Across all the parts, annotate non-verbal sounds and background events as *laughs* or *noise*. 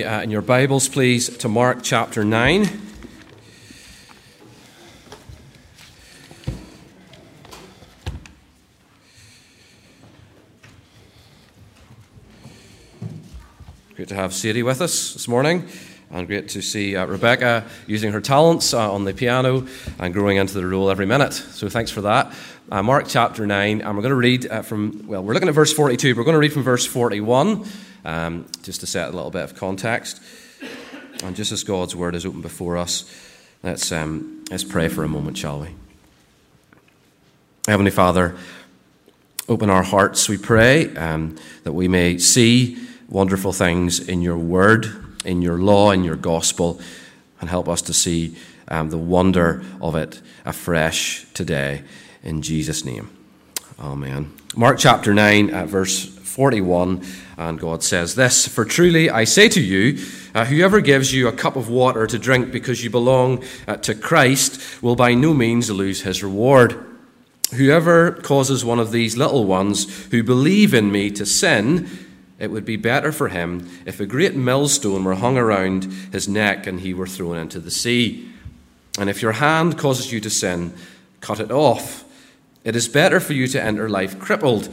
Uh, in your Bibles, please, to Mark chapter 9. Great to have Sadie with us this morning, and great to see uh, Rebecca using her talents uh, on the piano and growing into the role every minute. So thanks for that. Uh, Mark chapter 9, and we're going to read uh, from, well, we're looking at verse 42, but we're going to read from verse 41 um, just to set a little bit of context. And just as God's word is open before us, let's, um, let's pray for a moment, shall we? Heavenly Father, open our hearts, we pray, um, that we may see wonderful things in your word, in your law, in your gospel, and help us to see um, the wonder of it afresh today. In Jesus' name. Amen. Mark chapter 9, uh, verse 41, and God says this For truly I say to you, uh, whoever gives you a cup of water to drink because you belong uh, to Christ will by no means lose his reward. Whoever causes one of these little ones who believe in me to sin, it would be better for him if a great millstone were hung around his neck and he were thrown into the sea. And if your hand causes you to sin, cut it off. It is better for you to enter life crippled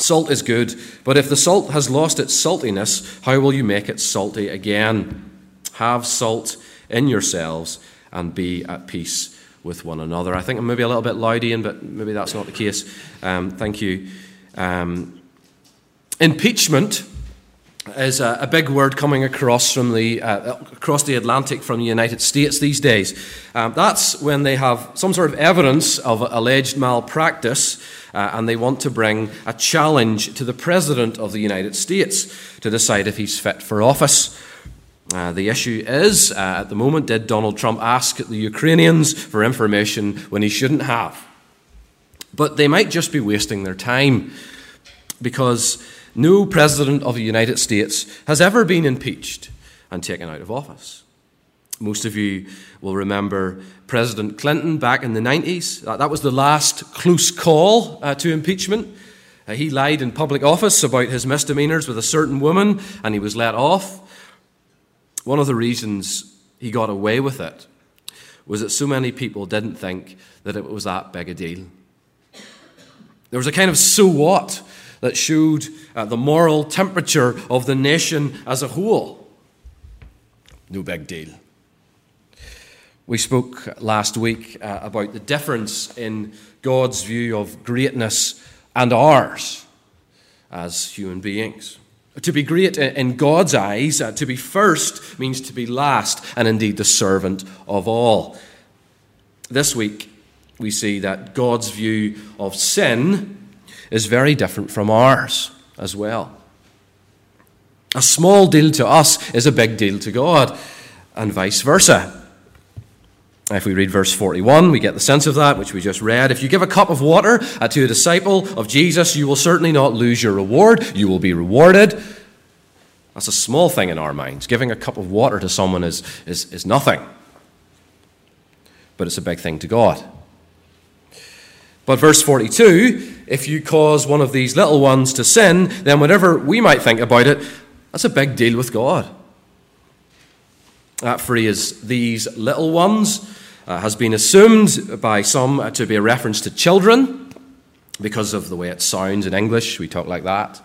Salt is good, but if the salt has lost its saltiness, how will you make it salty again? Have salt in yourselves and be at peace with one another. I think I'm maybe a little bit loudian, but maybe that's not the case. Um, thank you. Um, impeachment is a, a, big word coming across from the uh, across the Atlantic from the United States these days. Um, that's when they have some sort of evidence of alleged malpractice, uh, and they want to bring a challenge to the President of the United States to decide if he's fit for office. Uh, the issue is, uh, at the moment, did Donald Trump ask the Ukrainians for information when he shouldn't have? But they might just be wasting their time because no president of the United States has ever been impeached and taken out of office. Most of you will remember President Clinton back in the 90s. That was the last close call uh, to impeachment. Uh, he lied in public office about his misdemeanors with a certain woman, and he was let off. One of the reasons he got away with it was that so many people didn't think that it was that big a deal. There was a kind of so what that showed uh, the moral temperature of the nation as a whole. No big deal. We spoke last week uh, about the difference in God's view of greatness and ours as human beings. To be great in God's eyes, uh, to be first, means to be last, and indeed the servant of all. This week, we see that God's view of sin is very different from ours as well. A small deal to us is a big deal to God, and vice versa. If we read verse 41, we get the sense of that, which we just read. If you give a cup of water uh, to a disciple of Jesus, you will certainly not lose your reward. You will be rewarded. That's a small thing in our minds. Giving a cup of water to someone is, is, is nothing, but it's a big thing to God. But verse 42 if you cause one of these little ones to sin, then whatever we might think about it, that's a big deal with God. That phrase, these little ones, uh, has been assumed by some to be a reference to children because of the way it sounds in English. We talk like that.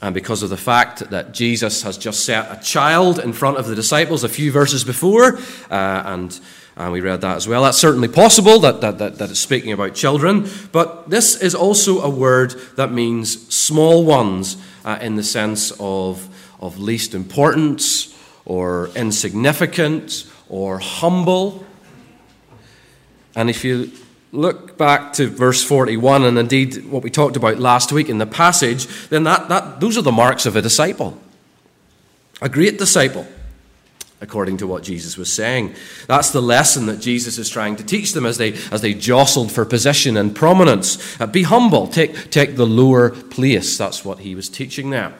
And because of the fact that Jesus has just set a child in front of the disciples a few verses before, uh, and and we read that as well. That's certainly possible that, that, that, that it's speaking about children, but this is also a word that means small ones uh, in the sense of, of least importance or insignificant or humble. And if you look back to verse 41 and indeed what we talked about last week in the passage, then that, that, those are the marks of a disciple. a great disciple, according to what Jesus was saying. That's the lesson that Jesus is trying to teach them as they, as they jostled for position and prominence. Uh, be humble, take, take the lower place. That's what he was teaching them.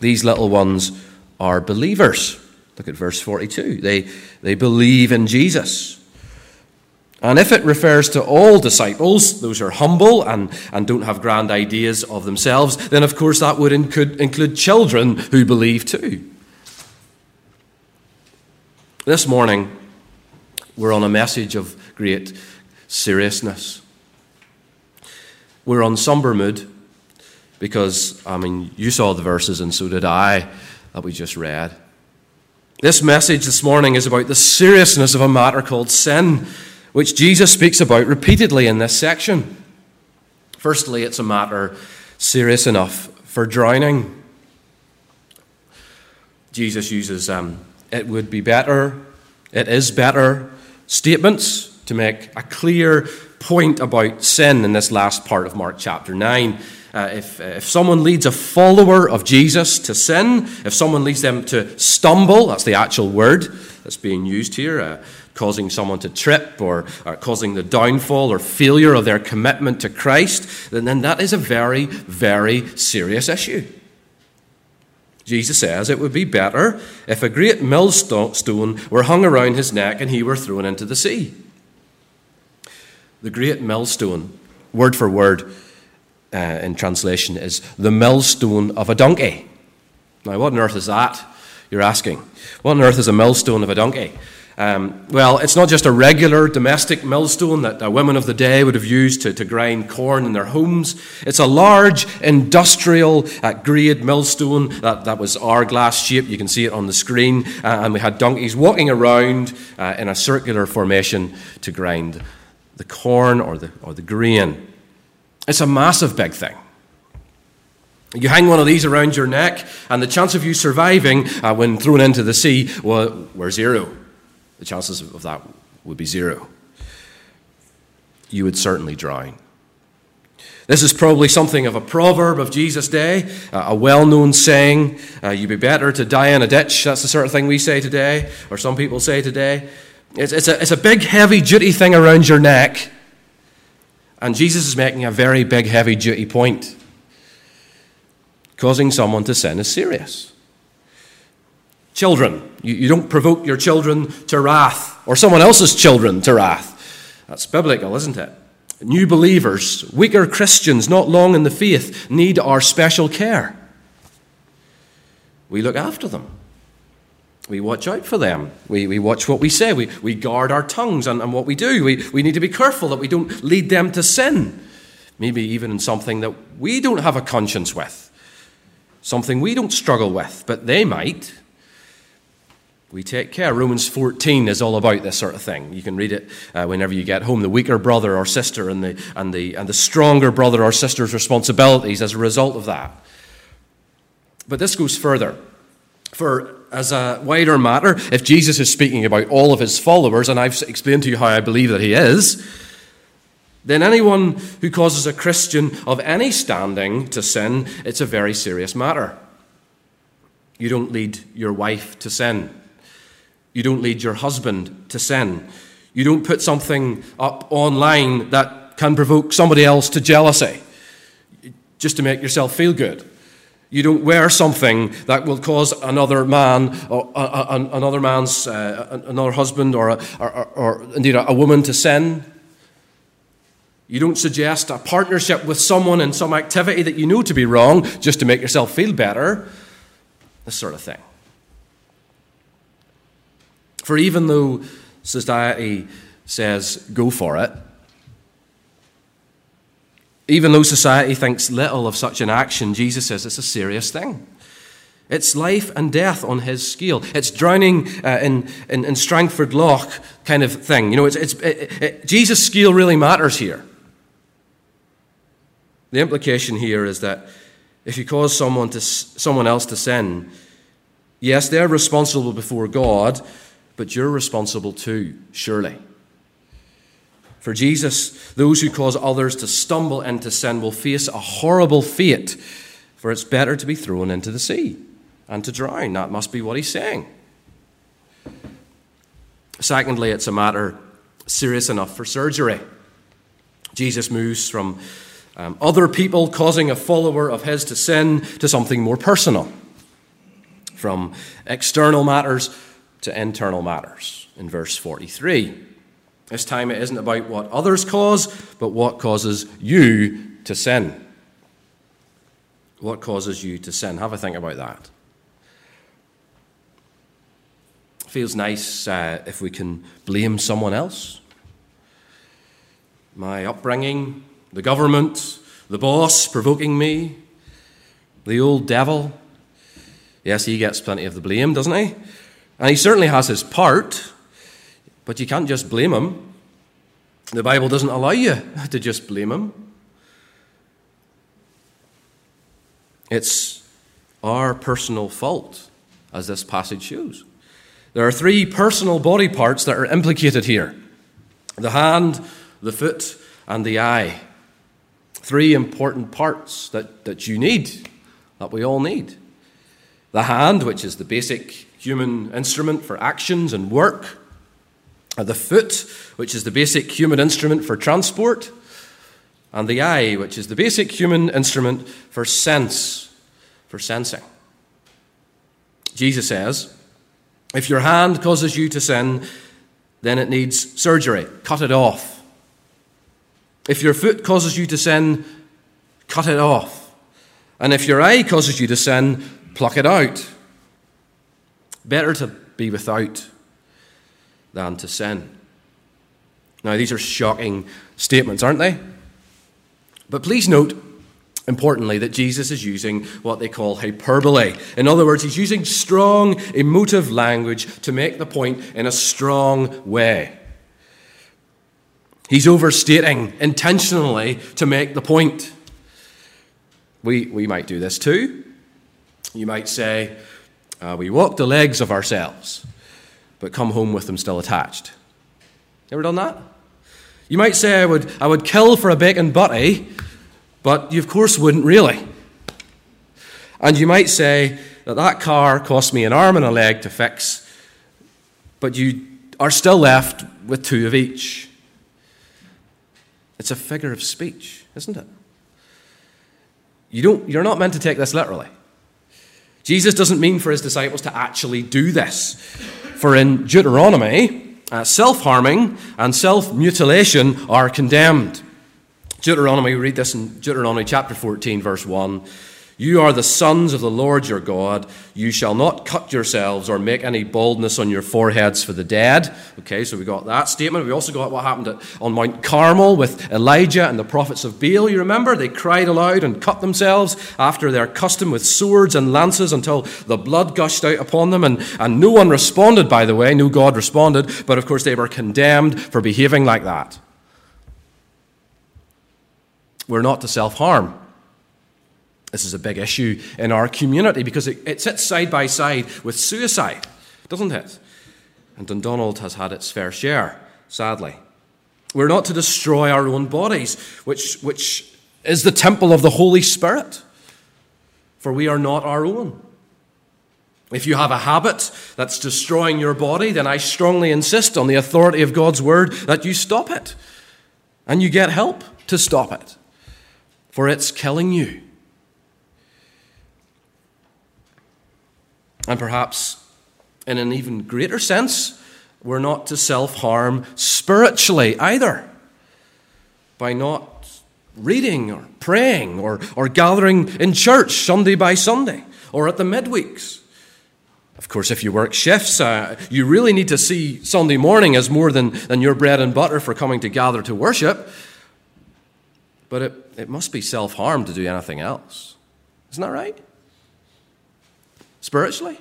These little ones are believers. Look at verse 42. They, they believe in Jesus. And if it refers to all disciples, those are humble and, and don't have grand ideas of themselves, then of course that would include, include children who believe too. This morning, we're on a message of great seriousness. We're on somber mood because, I mean, you saw the verses and so did I that we just read. This message this morning is about the seriousness of a matter called sin which Jesus speaks about repeatedly in this section. Firstly, it's a matter serious enough for drowning. Jesus uses um, it would be better, it is better statements to make a clear point about sin in this last part of Mark chapter 9. Uh, if, if someone leads a follower of Jesus to sin, if someone leads them to stumble, that's the actual word that's being used here, uh, causing someone to trip or, or, causing the downfall or failure of their commitment to Christ, then, then that is a very, very serious issue. Jesus says it would be better if a great millstone were hung around his neck and he were thrown into the sea. The great millstone, word for word, uh, in translation is the millstone of a donkey. Now, what on earth is that? You're asking. What on earth is a millstone of a donkey? Um, well, it's not just a regular domestic millstone that the women of the day would have used to, to grind corn in their homes. It's a large industrial uh, grade millstone that, that was hourglass shaped. You can see it on the screen. Uh, and we had donkeys walking around uh, in a circular formation to grind the corn or the, or the grain. It's a massive big thing. You hang one of these around your neck, and the chance of you surviving uh, when thrown into the sea well, were zero. The chances of that would be zero. You would certainly drown. This is probably something of a proverb of Jesus' day, uh, a well known saying, uh, you'd be better to die in a ditch. That's the sort of thing we say today, or some people say today. It's, it's, a, it's a big, heavy duty thing around your neck and Jesus is making a very big, heavy duty point. Causing someone to sin is serious. Children, you, you don't provoke your children to wrath, or someone else's children to wrath. That's biblical, isn't it? New believers, weaker Christians, not long in the faith, need our special care. We look after them. We watch out for them. We, we watch what we say. We, we guard our tongues and, and what we do. We, we need to be careful that we don't lead them to sin. Maybe even in something that we don't have a conscience with, something we don't struggle with, but they might. We take care. Romans 14 is all about this sort of thing. You can read it uh, whenever you get home. The weaker brother or sister and the, and, the, and the stronger brother or sister's responsibilities as a result of that. But this goes further. For as a wider matter, if Jesus is speaking about all of his followers, and I've explained to you how I believe that he is, then anyone who causes a Christian of any standing to sin, it's a very serious matter. You don't lead your wife to sin. You don't lead your husband to sin. You don't put something up online that can provoke somebody else to jealousy just to make yourself feel good. You don't wear something that will cause another man, or uh, uh, another man's, uh, another husband, or, a, or, or, indeed a woman to sin. You don't suggest a partnership with someone in some activity that you know to be wrong just to make yourself feel better. This sort of thing. For even though society says go for it, even though society thinks little of such an action, Jesus says it's a serious thing. It's life and death on his scale. It's drowning uh, in, in, in, Strangford Lough kind of thing. You know, it's, it's, it, it, Jesus' scale really matters here. The implication here is that if you cause someone, to, someone else to sin, yes, they're responsible before God, but you're responsible too, surely. For Jesus, those who cause others to stumble into sin will face a horrible fate, for it's better to be thrown into the sea. and to drown. That must be what he's saying. Secondly, it's a matter serious enough for surgery. Jesus moves from um, other people causing a follower of his to sin to something more personal, from external matters to internal matters in verse 43. This time it isn't about what others cause, but what causes you to sin. What causes you to sin? Have a think about that. Feels nice uh, if we can blame someone else. My upbringing, the government, the boss provoking me, the old devil. Yes, he gets plenty of the blame, doesn't he? And he certainly has his part, but you can't just blame him. The Bible doesn't allow you *laughs* to just blame him. It's our personal fault, as this passage shows. There are three personal body parts that are implicated here the hand, the foot, and the eye. Three important parts that, that you need, that we all need. The hand, which is the basic human instrument for actions and work. The foot, which is the basic human instrument for transport. And the eye, which is the basic human instrument for sense, for sensing. Jesus says, if your hand causes you to sin, then it needs surgery. Cut it off. If your foot causes you to sin, cut it off. And if your eye causes you to sin, pluck it out. Better to be without than to sin. Now, these are shocking statements, aren't they? But please note, importantly, that Jesus is using what they call hyperbole. In other words, he's using strong emotive language to make the point in a strong way. He's overstating intentionally to make the point. We, we might do this too. You might say, uh, We walk the legs of ourselves, but come home with them still attached. Ever done that? You might say, I would, I would kill for a bacon butty, but you, of course, wouldn't really. And you might say that that car cost me an arm and a leg to fix, but you are still left with two of each. It's a figure of speech, isn't it? You don't, you're not meant to take this literally. Jesus doesn't mean for his disciples to actually do this. For in Deuteronomy, uh, self harming and self mutilation are condemned. Deuteronomy, we read this in Deuteronomy chapter 14, verse 1. You are the sons of the Lord your God. You shall not cut yourselves or make any baldness on your foreheads for the dead. Okay, so we got that statement. We also got what happened at, on Mount Carmel with Elijah and the prophets of Baal. You remember? They cried aloud and cut themselves after their custom with swords and lances until the blood gushed out upon them. And, and no one responded, by the way. No God responded. But of course, they were condemned for behaving like that. We're not to self harm. This is a big issue in our community because it, it sits side by side with suicide, doesn't it? And Dundonald has had its fair share, sadly. We're not to destroy our own bodies, which, which is the temple of the Holy Spirit, for we are not our own. If you have a habit that's destroying your body, then I strongly insist on the authority of God's word that you stop it and you get help to stop it, for it's killing you. And perhaps in an even greater sense, we're not to self harm spiritually either by not reading or praying or, or gathering in church Sunday by Sunday or at the midweeks. Of course, if you work shifts, uh, you really need to see Sunday morning as more than, than your bread and butter for coming to gather to worship. But it, it must be self harm to do anything else. Isn't that right? Spiritually.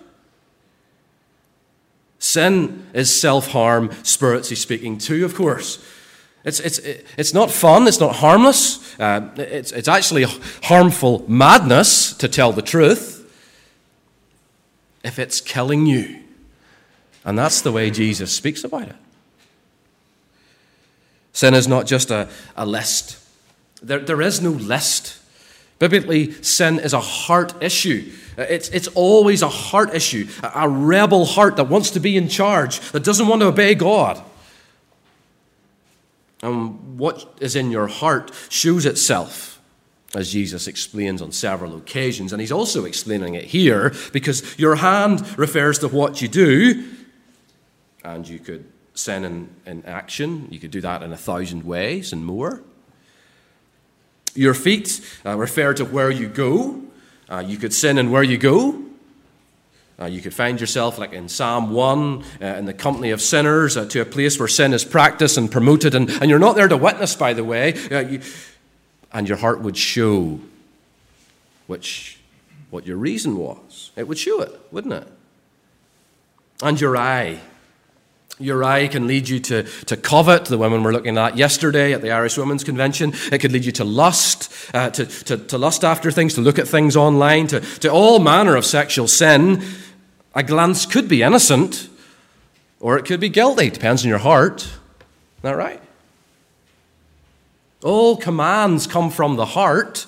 Sin is self harm, spiritually speaking, too, of course. It's, it's, it's not fun, it's not harmless, uh, it's, it's actually harmful madness, to tell the truth, if it's killing you. And that's the way Jesus speaks about it. Sin is not just a, a list, there, there is no list Biblically, sin is a heart issue. Uh, it's, it's always a heart issue, a rebel heart that wants to be in charge, that doesn't want to obey God. And what is in your heart shows itself, as Jesus explains on several occasions. And he's also explaining it here because your hand refers to what you do, and you could sin in, in action. You could do that in a thousand ways and more. Your feet uh, refer to where you go. Uh, you could sin in where you go. Uh, you could find yourself, like in Psalm 1, uh, in the company of sinners, uh, to a place where sin is practiced and promoted, and, and you're not there to witness, by the way, uh, you, and your heart would show which, what your reason was. It would show it, wouldn't it? And your eye your eye can lead you to, to covet, the women we're looking at yesterday at the Irish Women's Convention. It could lead you to lust, uh, to, to, to lust after things, to look at things online, to, to all manner of sexual sin. A glance could be innocent, or it could be guilty. Depends on your heart. Is that right? All commands come from the heart.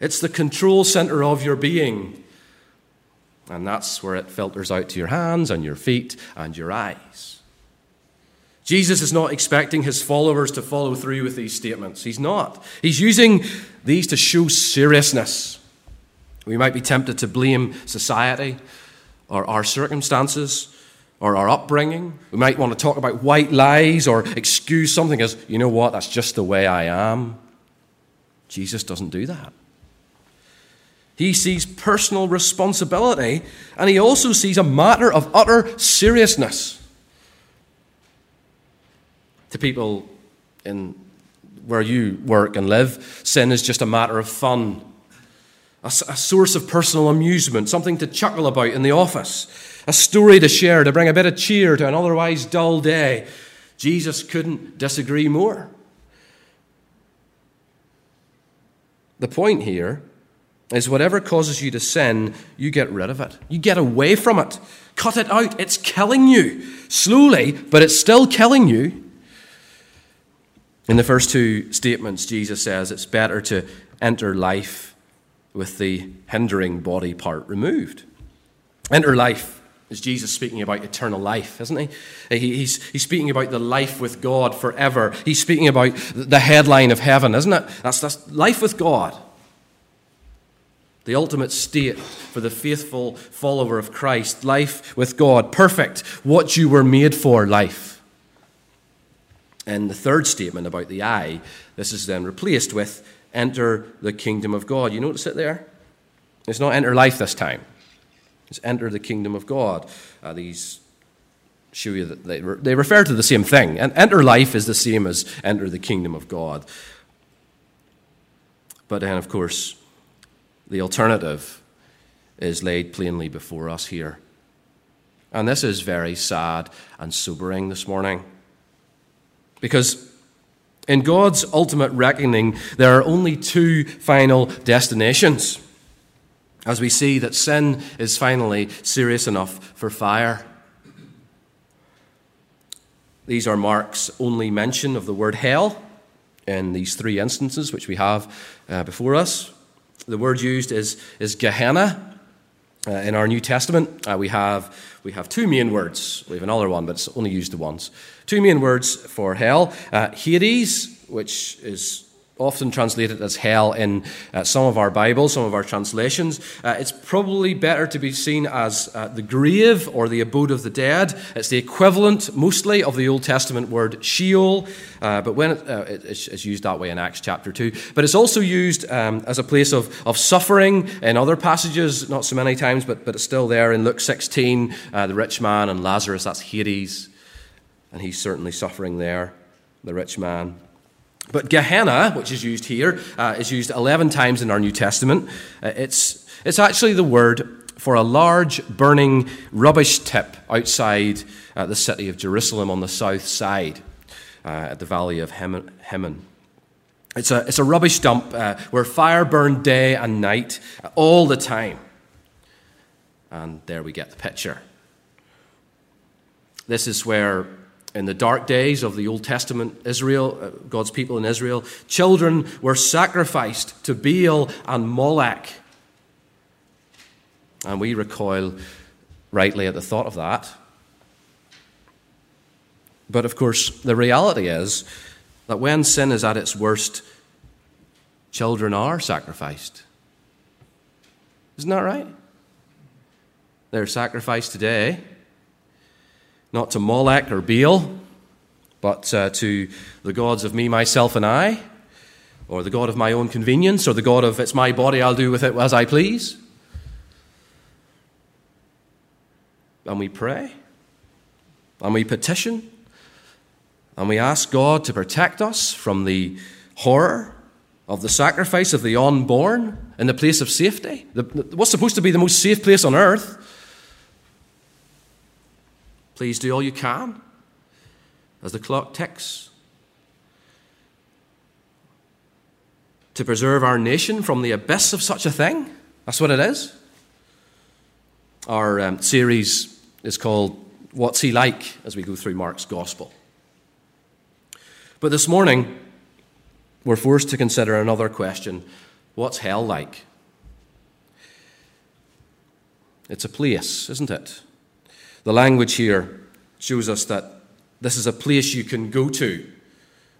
It's the control center of your being. And that's where it filters out to your hands and your feet and your eyes. Jesus is not expecting his followers to follow through with these statements. He's not. He's using these to show seriousness. We might be tempted to blame society or our circumstances or our upbringing. We might want to talk about white lies or excuse something as, you know what, that's just the way I am. Jesus doesn't do that. He sees personal responsibility and he also sees a matter of utter seriousness. To people in where you work and live, sin is just a matter of fun, a, a source of personal amusement, something to chuckle about in the office, a story to share to bring a bit of cheer to an otherwise dull day. Jesus couldn't disagree more. The point here is whatever causes you to sin, you get rid of it. You get away from it. Cut it out. It's killing you. Slowly, but it's still killing you. In the first two statements, Jesus says it's better to enter life with the hindering body part removed. Enter life is Jesus speaking about eternal life, isn't he? He's, he's speaking about the life with God forever. He's speaking about the headline of heaven, isn't it? That's, that's life with God the ultimate state for the faithful follower of Christ, life with God, perfect, what you were made for life. And the third statement about the eye, this is then replaced with enter the kingdom of God. You notice it there? It's not enter life this time, it's enter the kingdom of God. Uh, these show you that they, re- they refer to the same thing. And enter life is the same as enter the kingdom of God. But then, of course, the alternative is laid plainly before us here. And this is very sad and sobering this morning. Because in God's ultimate reckoning, there are only two final destinations. As we see that sin is finally serious enough for fire. These are Mark's only mention of the word hell in these three instances which we have uh, before us. The word used is, is Gehenna. Uh, in our New Testament, uh, we, have, we have two main words. We have another one, but it's only used once. Two main words for hell uh, Hades, which is often translated as hell in uh, some of our Bibles, some of our translations. Uh, it's probably better to be seen as uh, the grave or the abode of the dead. It's the equivalent, mostly, of the Old Testament word Sheol, uh, but when it, uh, it's, it's, used that way in Acts chapter 2. But it's also used um, as a place of, of suffering in other passages, not so many times, but, but it's still there in Luke 16, uh, the rich man and Lazarus, that's Hades, and he's certainly suffering there, the rich man. But Gehenna, which is used here, uh, is used 11 times in our New Testament. Uh, it's, it's actually the word for a large burning rubbish tip outside uh, the city of Jerusalem on the south side, uh, at the valley of Hinnom. It's a, it's a rubbish dump uh, where fire burned day and night uh, all the time. And there we get the picture. This is where In the dark days of the Old Testament Israel, uh, God's people in Israel, children were sacrificed to Baal and Molech. And we recoil rightly at the thought of that. But of course, the reality is that when sin is at its worst, children are sacrificed. Isn't that right? They're sacrificed today, not to Molech or Baal, but uh, to the gods of me, myself, and I, or the God of my own convenience, or the God of it's my body, I'll do with it as I please. And we pray, and we petition, and we ask God to protect us from the horror of the sacrifice of the unborn in the place of safety. The, what's supposed to be the most safe place on earth? Please do all you can as the clock ticks to preserve our nation from the abyss of such a thing. That's what it is. Our um, series is called What's He Like as we go through Mark's Gospel. But this morning, we're forced to consider another question What's hell like? It's a place, isn't it? The language here shows us that this is a place you can go to.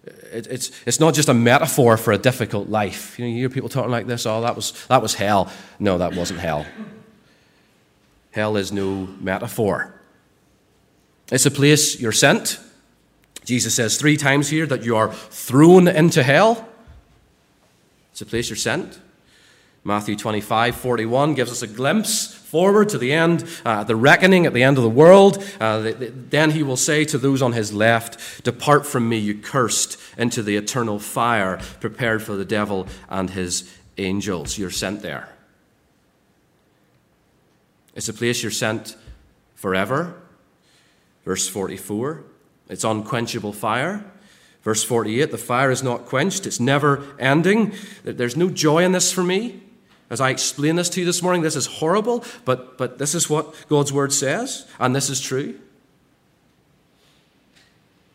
It, it's, it's not just a metaphor for a difficult life. You, know, you hear people talking like this, oh, that was, that was hell. No, that wasn't hell. Hell is no metaphor. It's a place you're sent, Jesus says three times here that you are thrown into hell. It's a place you're sent. Matthew 25, 41 gives us a glimpse forward to the end, uh, the reckoning at the end of the world. Uh, the, the, then he will say to those on his left, Depart from me, you cursed, into the eternal fire prepared for the devil and his angels. You're sent there. It's a place you're sent forever. Verse 44. It's unquenchable fire. Verse 48 the fire is not quenched, it's never ending. There's no joy in this for me. As I explain this to you this morning, this is horrible, but, but this is what God's word says, and this is true.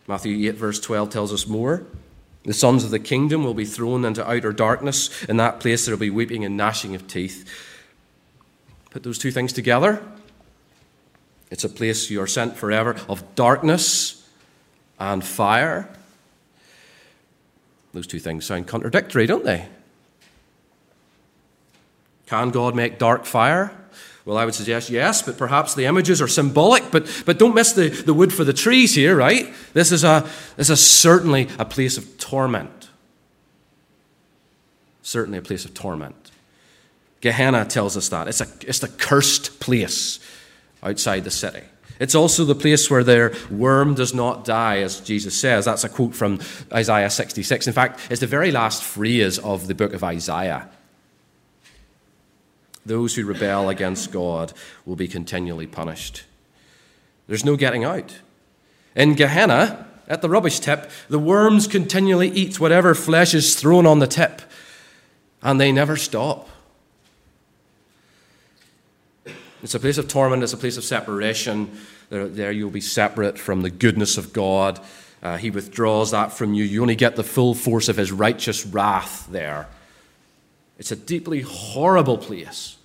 Matthew 8, verse 12 tells us more. The sons of the kingdom will be thrown into outer darkness. In that place, there will be weeping and gnashing of teeth. Put those two things together. It's a place you are sent forever of darkness and fire. Those two things sound contradictory, don't they? Can God make dark fire? Well, I would suggest yes, but perhaps the images are symbolic. But, but don't miss the, the wood for the trees here, right? This is, a, this is certainly a place of torment. Certainly a place of torment. Gehenna tells us that. It's, a, it's the cursed place outside the city. It's also the place where their worm does not die, as Jesus says. That's a quote from Isaiah 66. In fact, it's the very last phrase of the book of Isaiah. Those who rebel against God will be continually punished. There's no getting out. In Gehenna, at the rubbish tip, the worms continually eat whatever flesh is thrown on the tip, and they never stop. It's a place of torment, it's a place of separation. There, there you'll be separate from the goodness of God. Uh, he withdraws that from you. You only get the full force of his righteous wrath there. It's a deeply horrible place.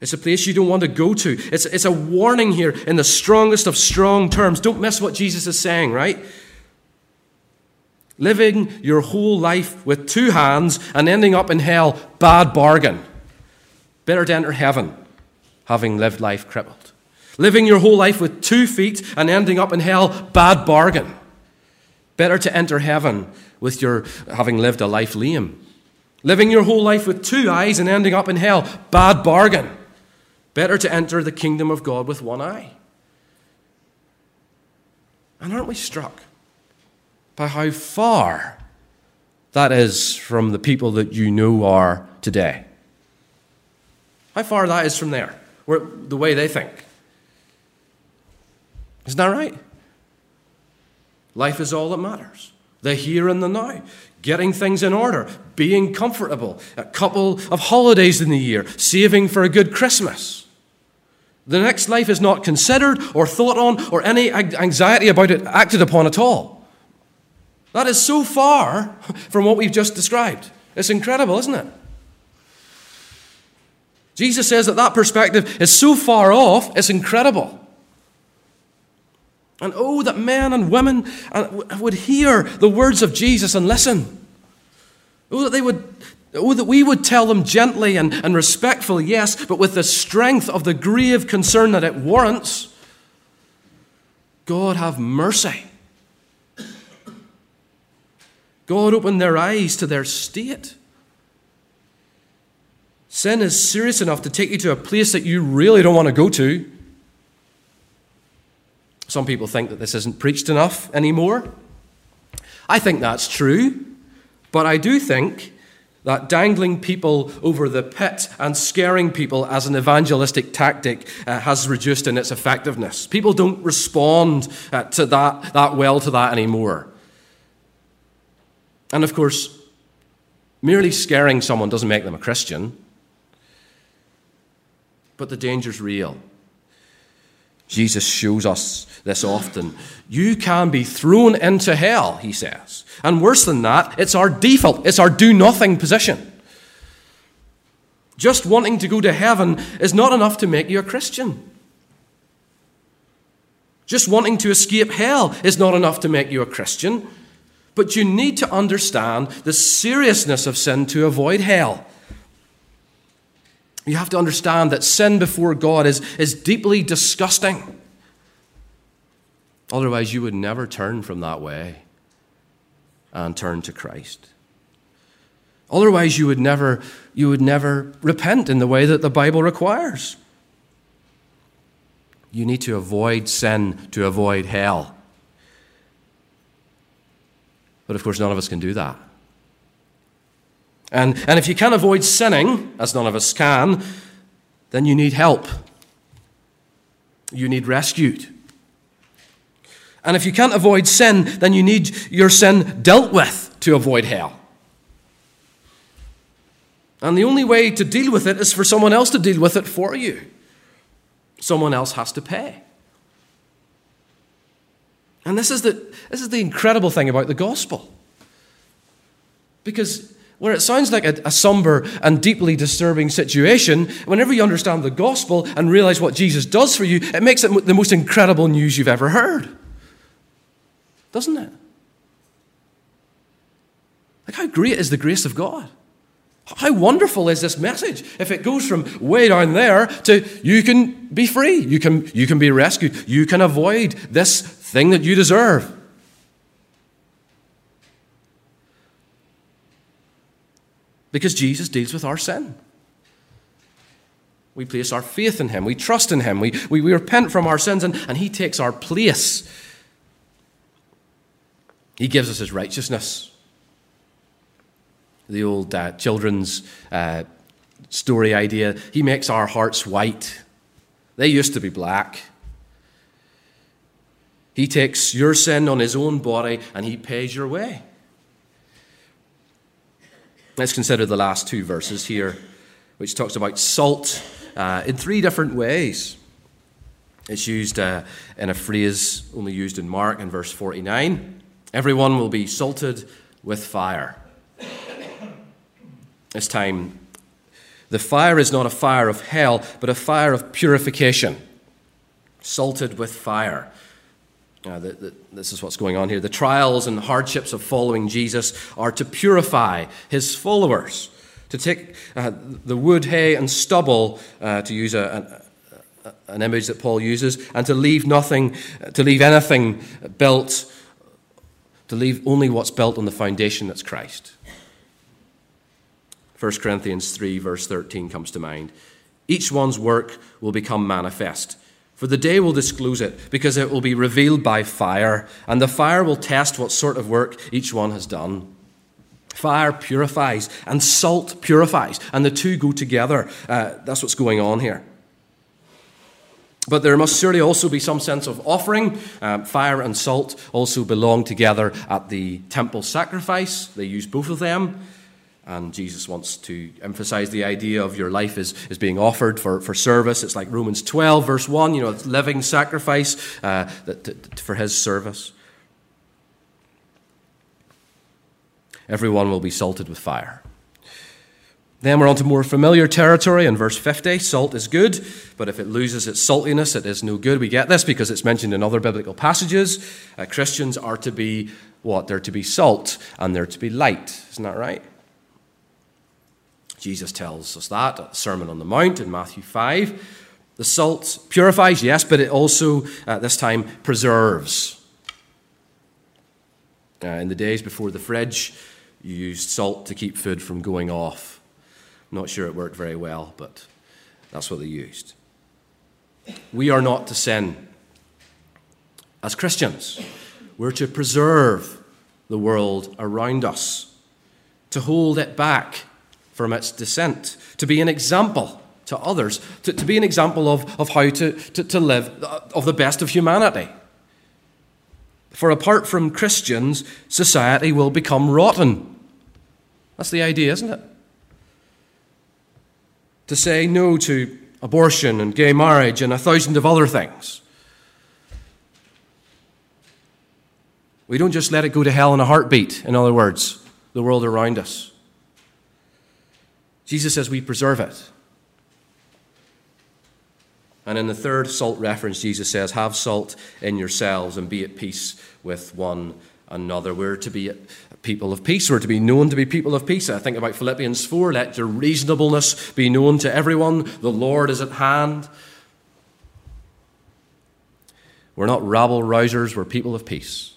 It's a place you don't want to go to. It's, it's a warning here in the strongest of strong terms. Don't miss what Jesus is saying, right? Living your whole life with two hands and ending up in hell, bad bargain. Better to enter heaven having lived life crippled. Living your whole life with two feet and ending up in hell, bad bargain. Better to enter heaven with your having lived a life lame. Living your whole life with two eyes and ending up in hell, bad bargain. Better to enter the kingdom of God with one eye. And aren't we struck by how far that is from the people that you know are today? How far that is from there where, the way they think. Isn't that right? Life is all that matters. The here and the now, getting things in order, being comfortable, a couple of holidays in the year, saving for a good Christmas. The next life is not considered or thought on or any anxiety about it acted upon at all. That is so far *laughs* from what we've just described. It's incredible, isn't it? Jesus says that that perspective is so far off, it's incredible. And oh, that men and women would hear the words of Jesus and listen. Oh, that they would, oh, that we would tell them gently and, and respectfully, yes, but with the strength of the grave concern that it warrants. God have mercy. God open their eyes to their state. Sin is serious enough to take you to a place that you really don't want to go to. Some people think that this isn't preached enough anymore. I think that's true, but I do think that dangling people over the pit and scaring people as an evangelistic tactic uh, has reduced in its effectiveness. People don't respond uh, to that, that well to that anymore. And of course, merely scaring someone doesn't make them a Christian, but the danger's real. Jesus shows us this often. You can be thrown into hell, he says. And worse than that, it's our default, it's our do nothing position. Just wanting to go to heaven is not enough to make you a Christian. Just wanting to escape hell is not enough to make you a Christian. But you need to understand the seriousness of sin to avoid hell. You have to understand that sin before God is, is deeply disgusting. Otherwise, you would never turn from that way and turn to Christ. Otherwise, you would never, you would never repent in the way that the Bible requires. You need to avoid sin to avoid hell. But of course, none of us can do that. And, and if you can't avoid sinning, as none of us can, then you need help. You need rescued. And if you can't avoid sin, then you need your sin dealt with to avoid hell. And the only way to deal with it is for someone else to deal with it for you. Someone else has to pay. And this is the, this is the incredible thing about the gospel. Because where it sounds like a, a, somber and deeply disturbing situation, whenever you understand the gospel and realize what Jesus does for you, it makes it the most incredible news you've ever heard. Doesn't it? Like, how great is the grace of God? How wonderful is this message if it goes from way down there to you can be free, you can, you can be rescued, you can avoid this thing that you deserve. Because Jesus deals with our sin. We place our faith in Him, we trust in Him, we, we, we repent from our sins, and, and He takes our place. He gives us His righteousness. The old uh, children's uh, story idea He makes our hearts white. They used to be black. He takes your sin on His own body and He pays your way. Let's consider the last two verses here, which talks about salt uh, in three different ways. It's used uh, in a phrase only used in Mark in verse 49. Everyone will be salted with fire. This time, the fire is not a fire of hell, but a fire of purification. Salted with fire. Uh, the, the, this is what's going on here. The trials and hardships of following Jesus are to purify his followers, to take uh, the wood, hay, and stubble, uh, to use a, a, an image that Paul uses, and to leave nothing, to leave anything built, to leave only what's built on the foundation that's Christ. 1 Corinthians 3, verse 13 comes to mind. Each one's work will become manifest for the day will disclose it, because it will be revealed by fire, and the fire will test what sort of work each one has done. Fire purifies, and salt purifies, and the two go together. Uh, that's what's going on here. But there must surely also be some sense of offering. Um, fire and salt also belong together at the temple sacrifice. They use both of them. And Jesus wants to emphasize the idea of your life is, is being offered for, for service. It's like Romans 12, verse 1, you know, it's living sacrifice uh, that, for his service. Everyone will be salted with fire. Then we're on to more familiar territory in verse 50. Salt is good, but if it loses its saltiness, it is no good. We get this because it's mentioned in other biblical passages. Uh, Christians are to be what? They're to be salt and they're to be light. Isn't that right? Jesus tells us that at the Sermon on the Mount in Matthew 5. The salt purifies, yes, but it also, at this time, preserves. Uh, in the days before the fridge, you used salt to keep food from going off. Not sure it worked very well, but that's what they used. We are not to sin. As Christians, we're to preserve the world around us, to hold it back from its descent, to be an example to others, to, to be an example of, of how to, to, to live of the best of humanity. For apart from Christians, society will become rotten. That's the idea, isn't it? to say no to abortion and gay marriage and a thousand of other things. We don't just let it go to hell in a heartbeat, in other words, the world around us. Jesus says we preserve it. And in the third salt reference, Jesus says, Have salt in yourselves and be at peace with one another. We're to be people of peace. We're to be known to be people of peace. I think about Philippians 4 let your reasonableness be known to everyone. The Lord is at hand. We're not rabble rousers, we're people of peace.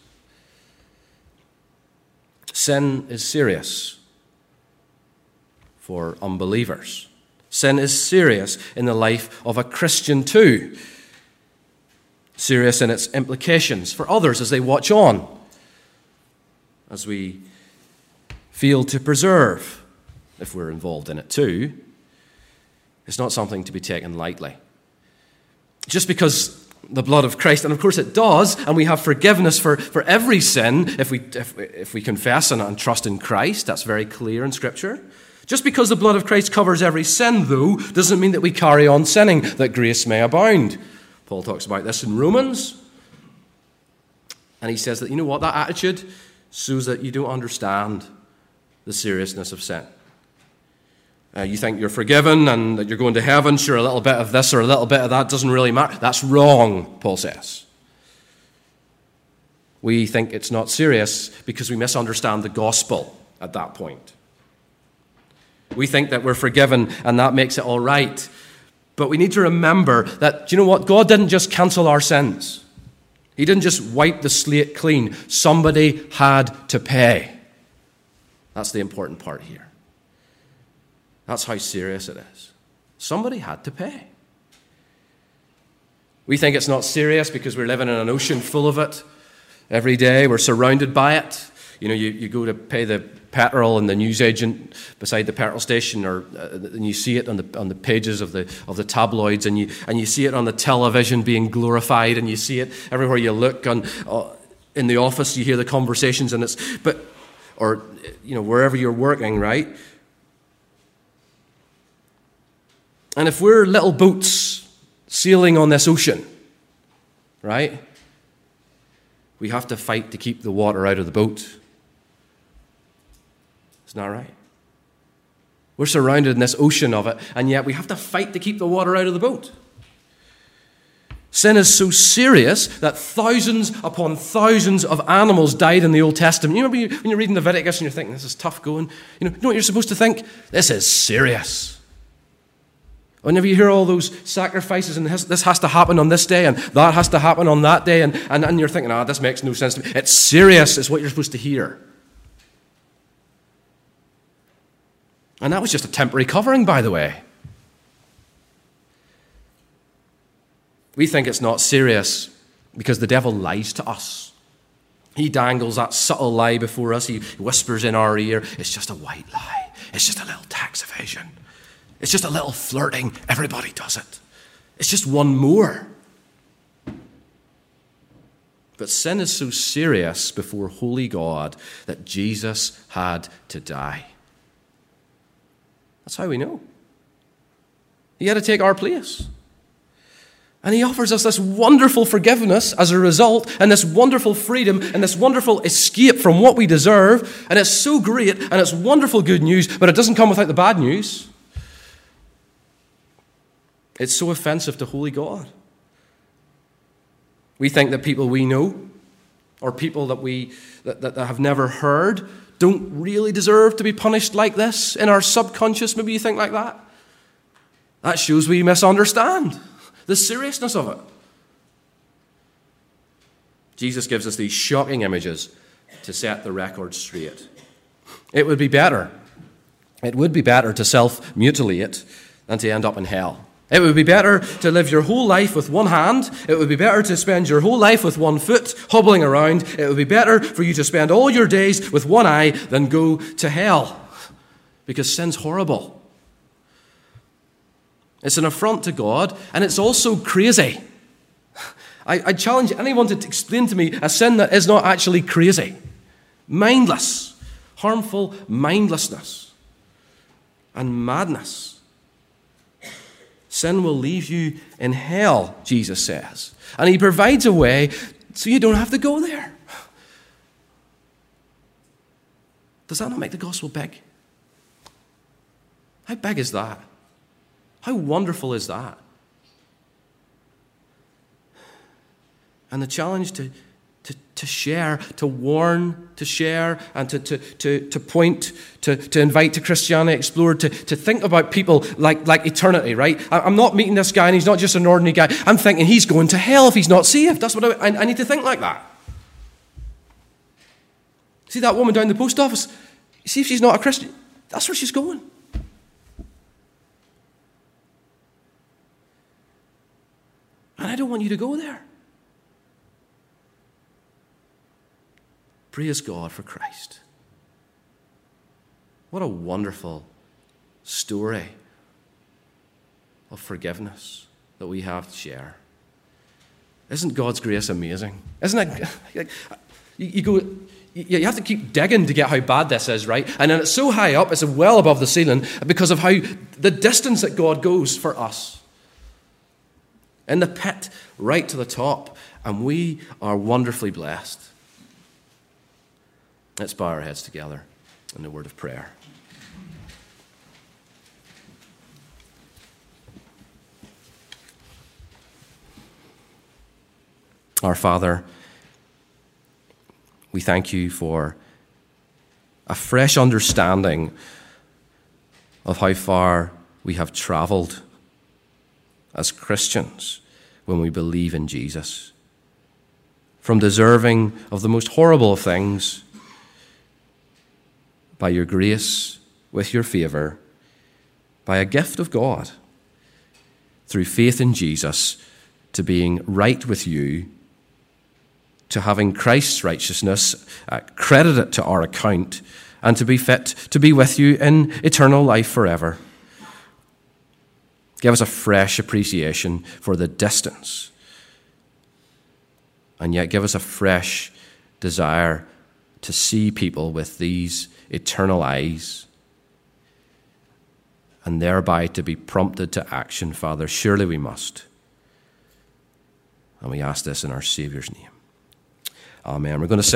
Sin is serious for unbelievers. Sin is serious in the life of a Christian, too. Serious in its implications for others as they watch on as we feel to preserve, if we're involved in it too, it's not something to be taken lightly. Just because the blood of Christ, and of course it does, and we have forgiveness for, for every sin if we, if, if we confess and, and trust in Christ, that's very clear in Scripture. Just because the blood of Christ covers every sin, though, doesn't mean that we carry on sinning, that grace may abound. Paul talks about this in Romans. And he says that, you know what, that attitude shows that you don't understand the seriousness of sin. Uh, you think you're forgiven and that you're going to heaven, sure, a little bit of this or a little bit of that doesn't really matter. That's wrong, Paul says. We think it's not serious because we misunderstand the gospel at that point. We think that we're forgiven and that makes it all right. But we need to remember that, do you know what? God didn't just cancel our sins. He didn't just wipe the slate clean, somebody had to pay. That's the important part here. That's how serious it is. Somebody had to pay. We think it's not serious because we're living in an ocean full of it every day. We're surrounded by it. You know, you, you go to pay the petrol and the newsagent beside the petrol station, or uh, and you see it on the on the pages of the of the tabloids, and you and you see it on the television being glorified, and you see it everywhere you look. On uh, in the office, you hear the conversations, and it's but or you know wherever you're working, right? And if we're little boats sailing on this ocean, right? We have to fight to keep the water out of the boat. Isn't right? We're surrounded in this ocean of it, and yet we have to fight to keep the water out of the boat. Sin is so serious that thousands upon thousands of animals died in the Old Testament. You remember when you're reading Leviticus and you're thinking, this is tough going? You know, you know what you're supposed to think? This is serious. Whenever you hear all those sacrifices and this, this has to happen on this day and that has to happen on that day, and, and, and you're thinking, ah, oh, this makes no sense to me. It's serious, is what you're supposed to hear. And that was just a temporary covering, by the way. We think it's not serious because the devil lies to us. He dangles that subtle lie before us. He whispers in our ear, it's just a white lie. It's just a little tax evasion. It's just a little flirting. Everybody does it. It's just one more. But sin is so serious before holy God that Jesus had to die. That's how we know. He had to take our place. And he offers us this wonderful forgiveness as a result, and this wonderful freedom, and this wonderful escape from what we deserve. And it's so great, and it's wonderful good news, but it doesn't come without the bad news. It's so offensive to holy God. We think that people we know, or people that we that, that, that have never heard, don't really deserve to be punished like this. In our subconscious, maybe you think like that. That shows we misunderstand the seriousness of it. Jesus gives us these shocking images to set the record straight. It would be better, it would be better to self mutilate than to end up in hell. It would be better to live your whole life with one hand. It would be better to spend your whole life with one foot, hobbling around. It would be better for you to spend all your days with one eye than go to hell. Because sin's horrible. It's an affront to God, and it's also crazy. I, I, challenge anyone to explain to me a sin that is not actually crazy, mindless, harmful mindlessness, and madness. Sin will leave you in hell, Jesus says. And He provides a way so you don't have to go there. Does that not make the gospel big? How big is that? How wonderful is that? And the challenge to, to, share, to warn, to share, and to, to, to, to point, to, to invite to Christianity Explored, to, to think about people like, like eternity, right? I'm not meeting this guy and he's not just an ordinary guy. I'm thinking he's going to hell if he's not saved. That's what I, I, I need to think like that. See that woman down the post office? See if she's not a Christian. That's where she's going. And I don't want you to go there. Praise God for Christ. What a wonderful story of forgiveness that we have to share. Isn't God's grace amazing? Isn't it? *laughs* You go, you have to keep digging to get how bad this is, right? And then it's so high up, it's well above the ceiling because of how the distance that God goes for us in the pit, right to the top, and we are wonderfully blessed. Let's bow our heads together in the word of prayer. Our Father, we thank you for a fresh understanding of how far we have traveled as Christians when we believe in Jesus. From deserving of the most horrible of things, by your grace, with your favour, by a gift of God, through faith in Jesus, to being right with you, to having Christ's righteousness uh, credited to our account, and to be fit to be with you in eternal life forever. Give us a fresh appreciation for the distance. And yet give us a fresh desire to see people with these eternal eyes and thereby to be prompted to action, Father. Surely we must. And we ask this in our Saviour's name. Amen. We're going to say.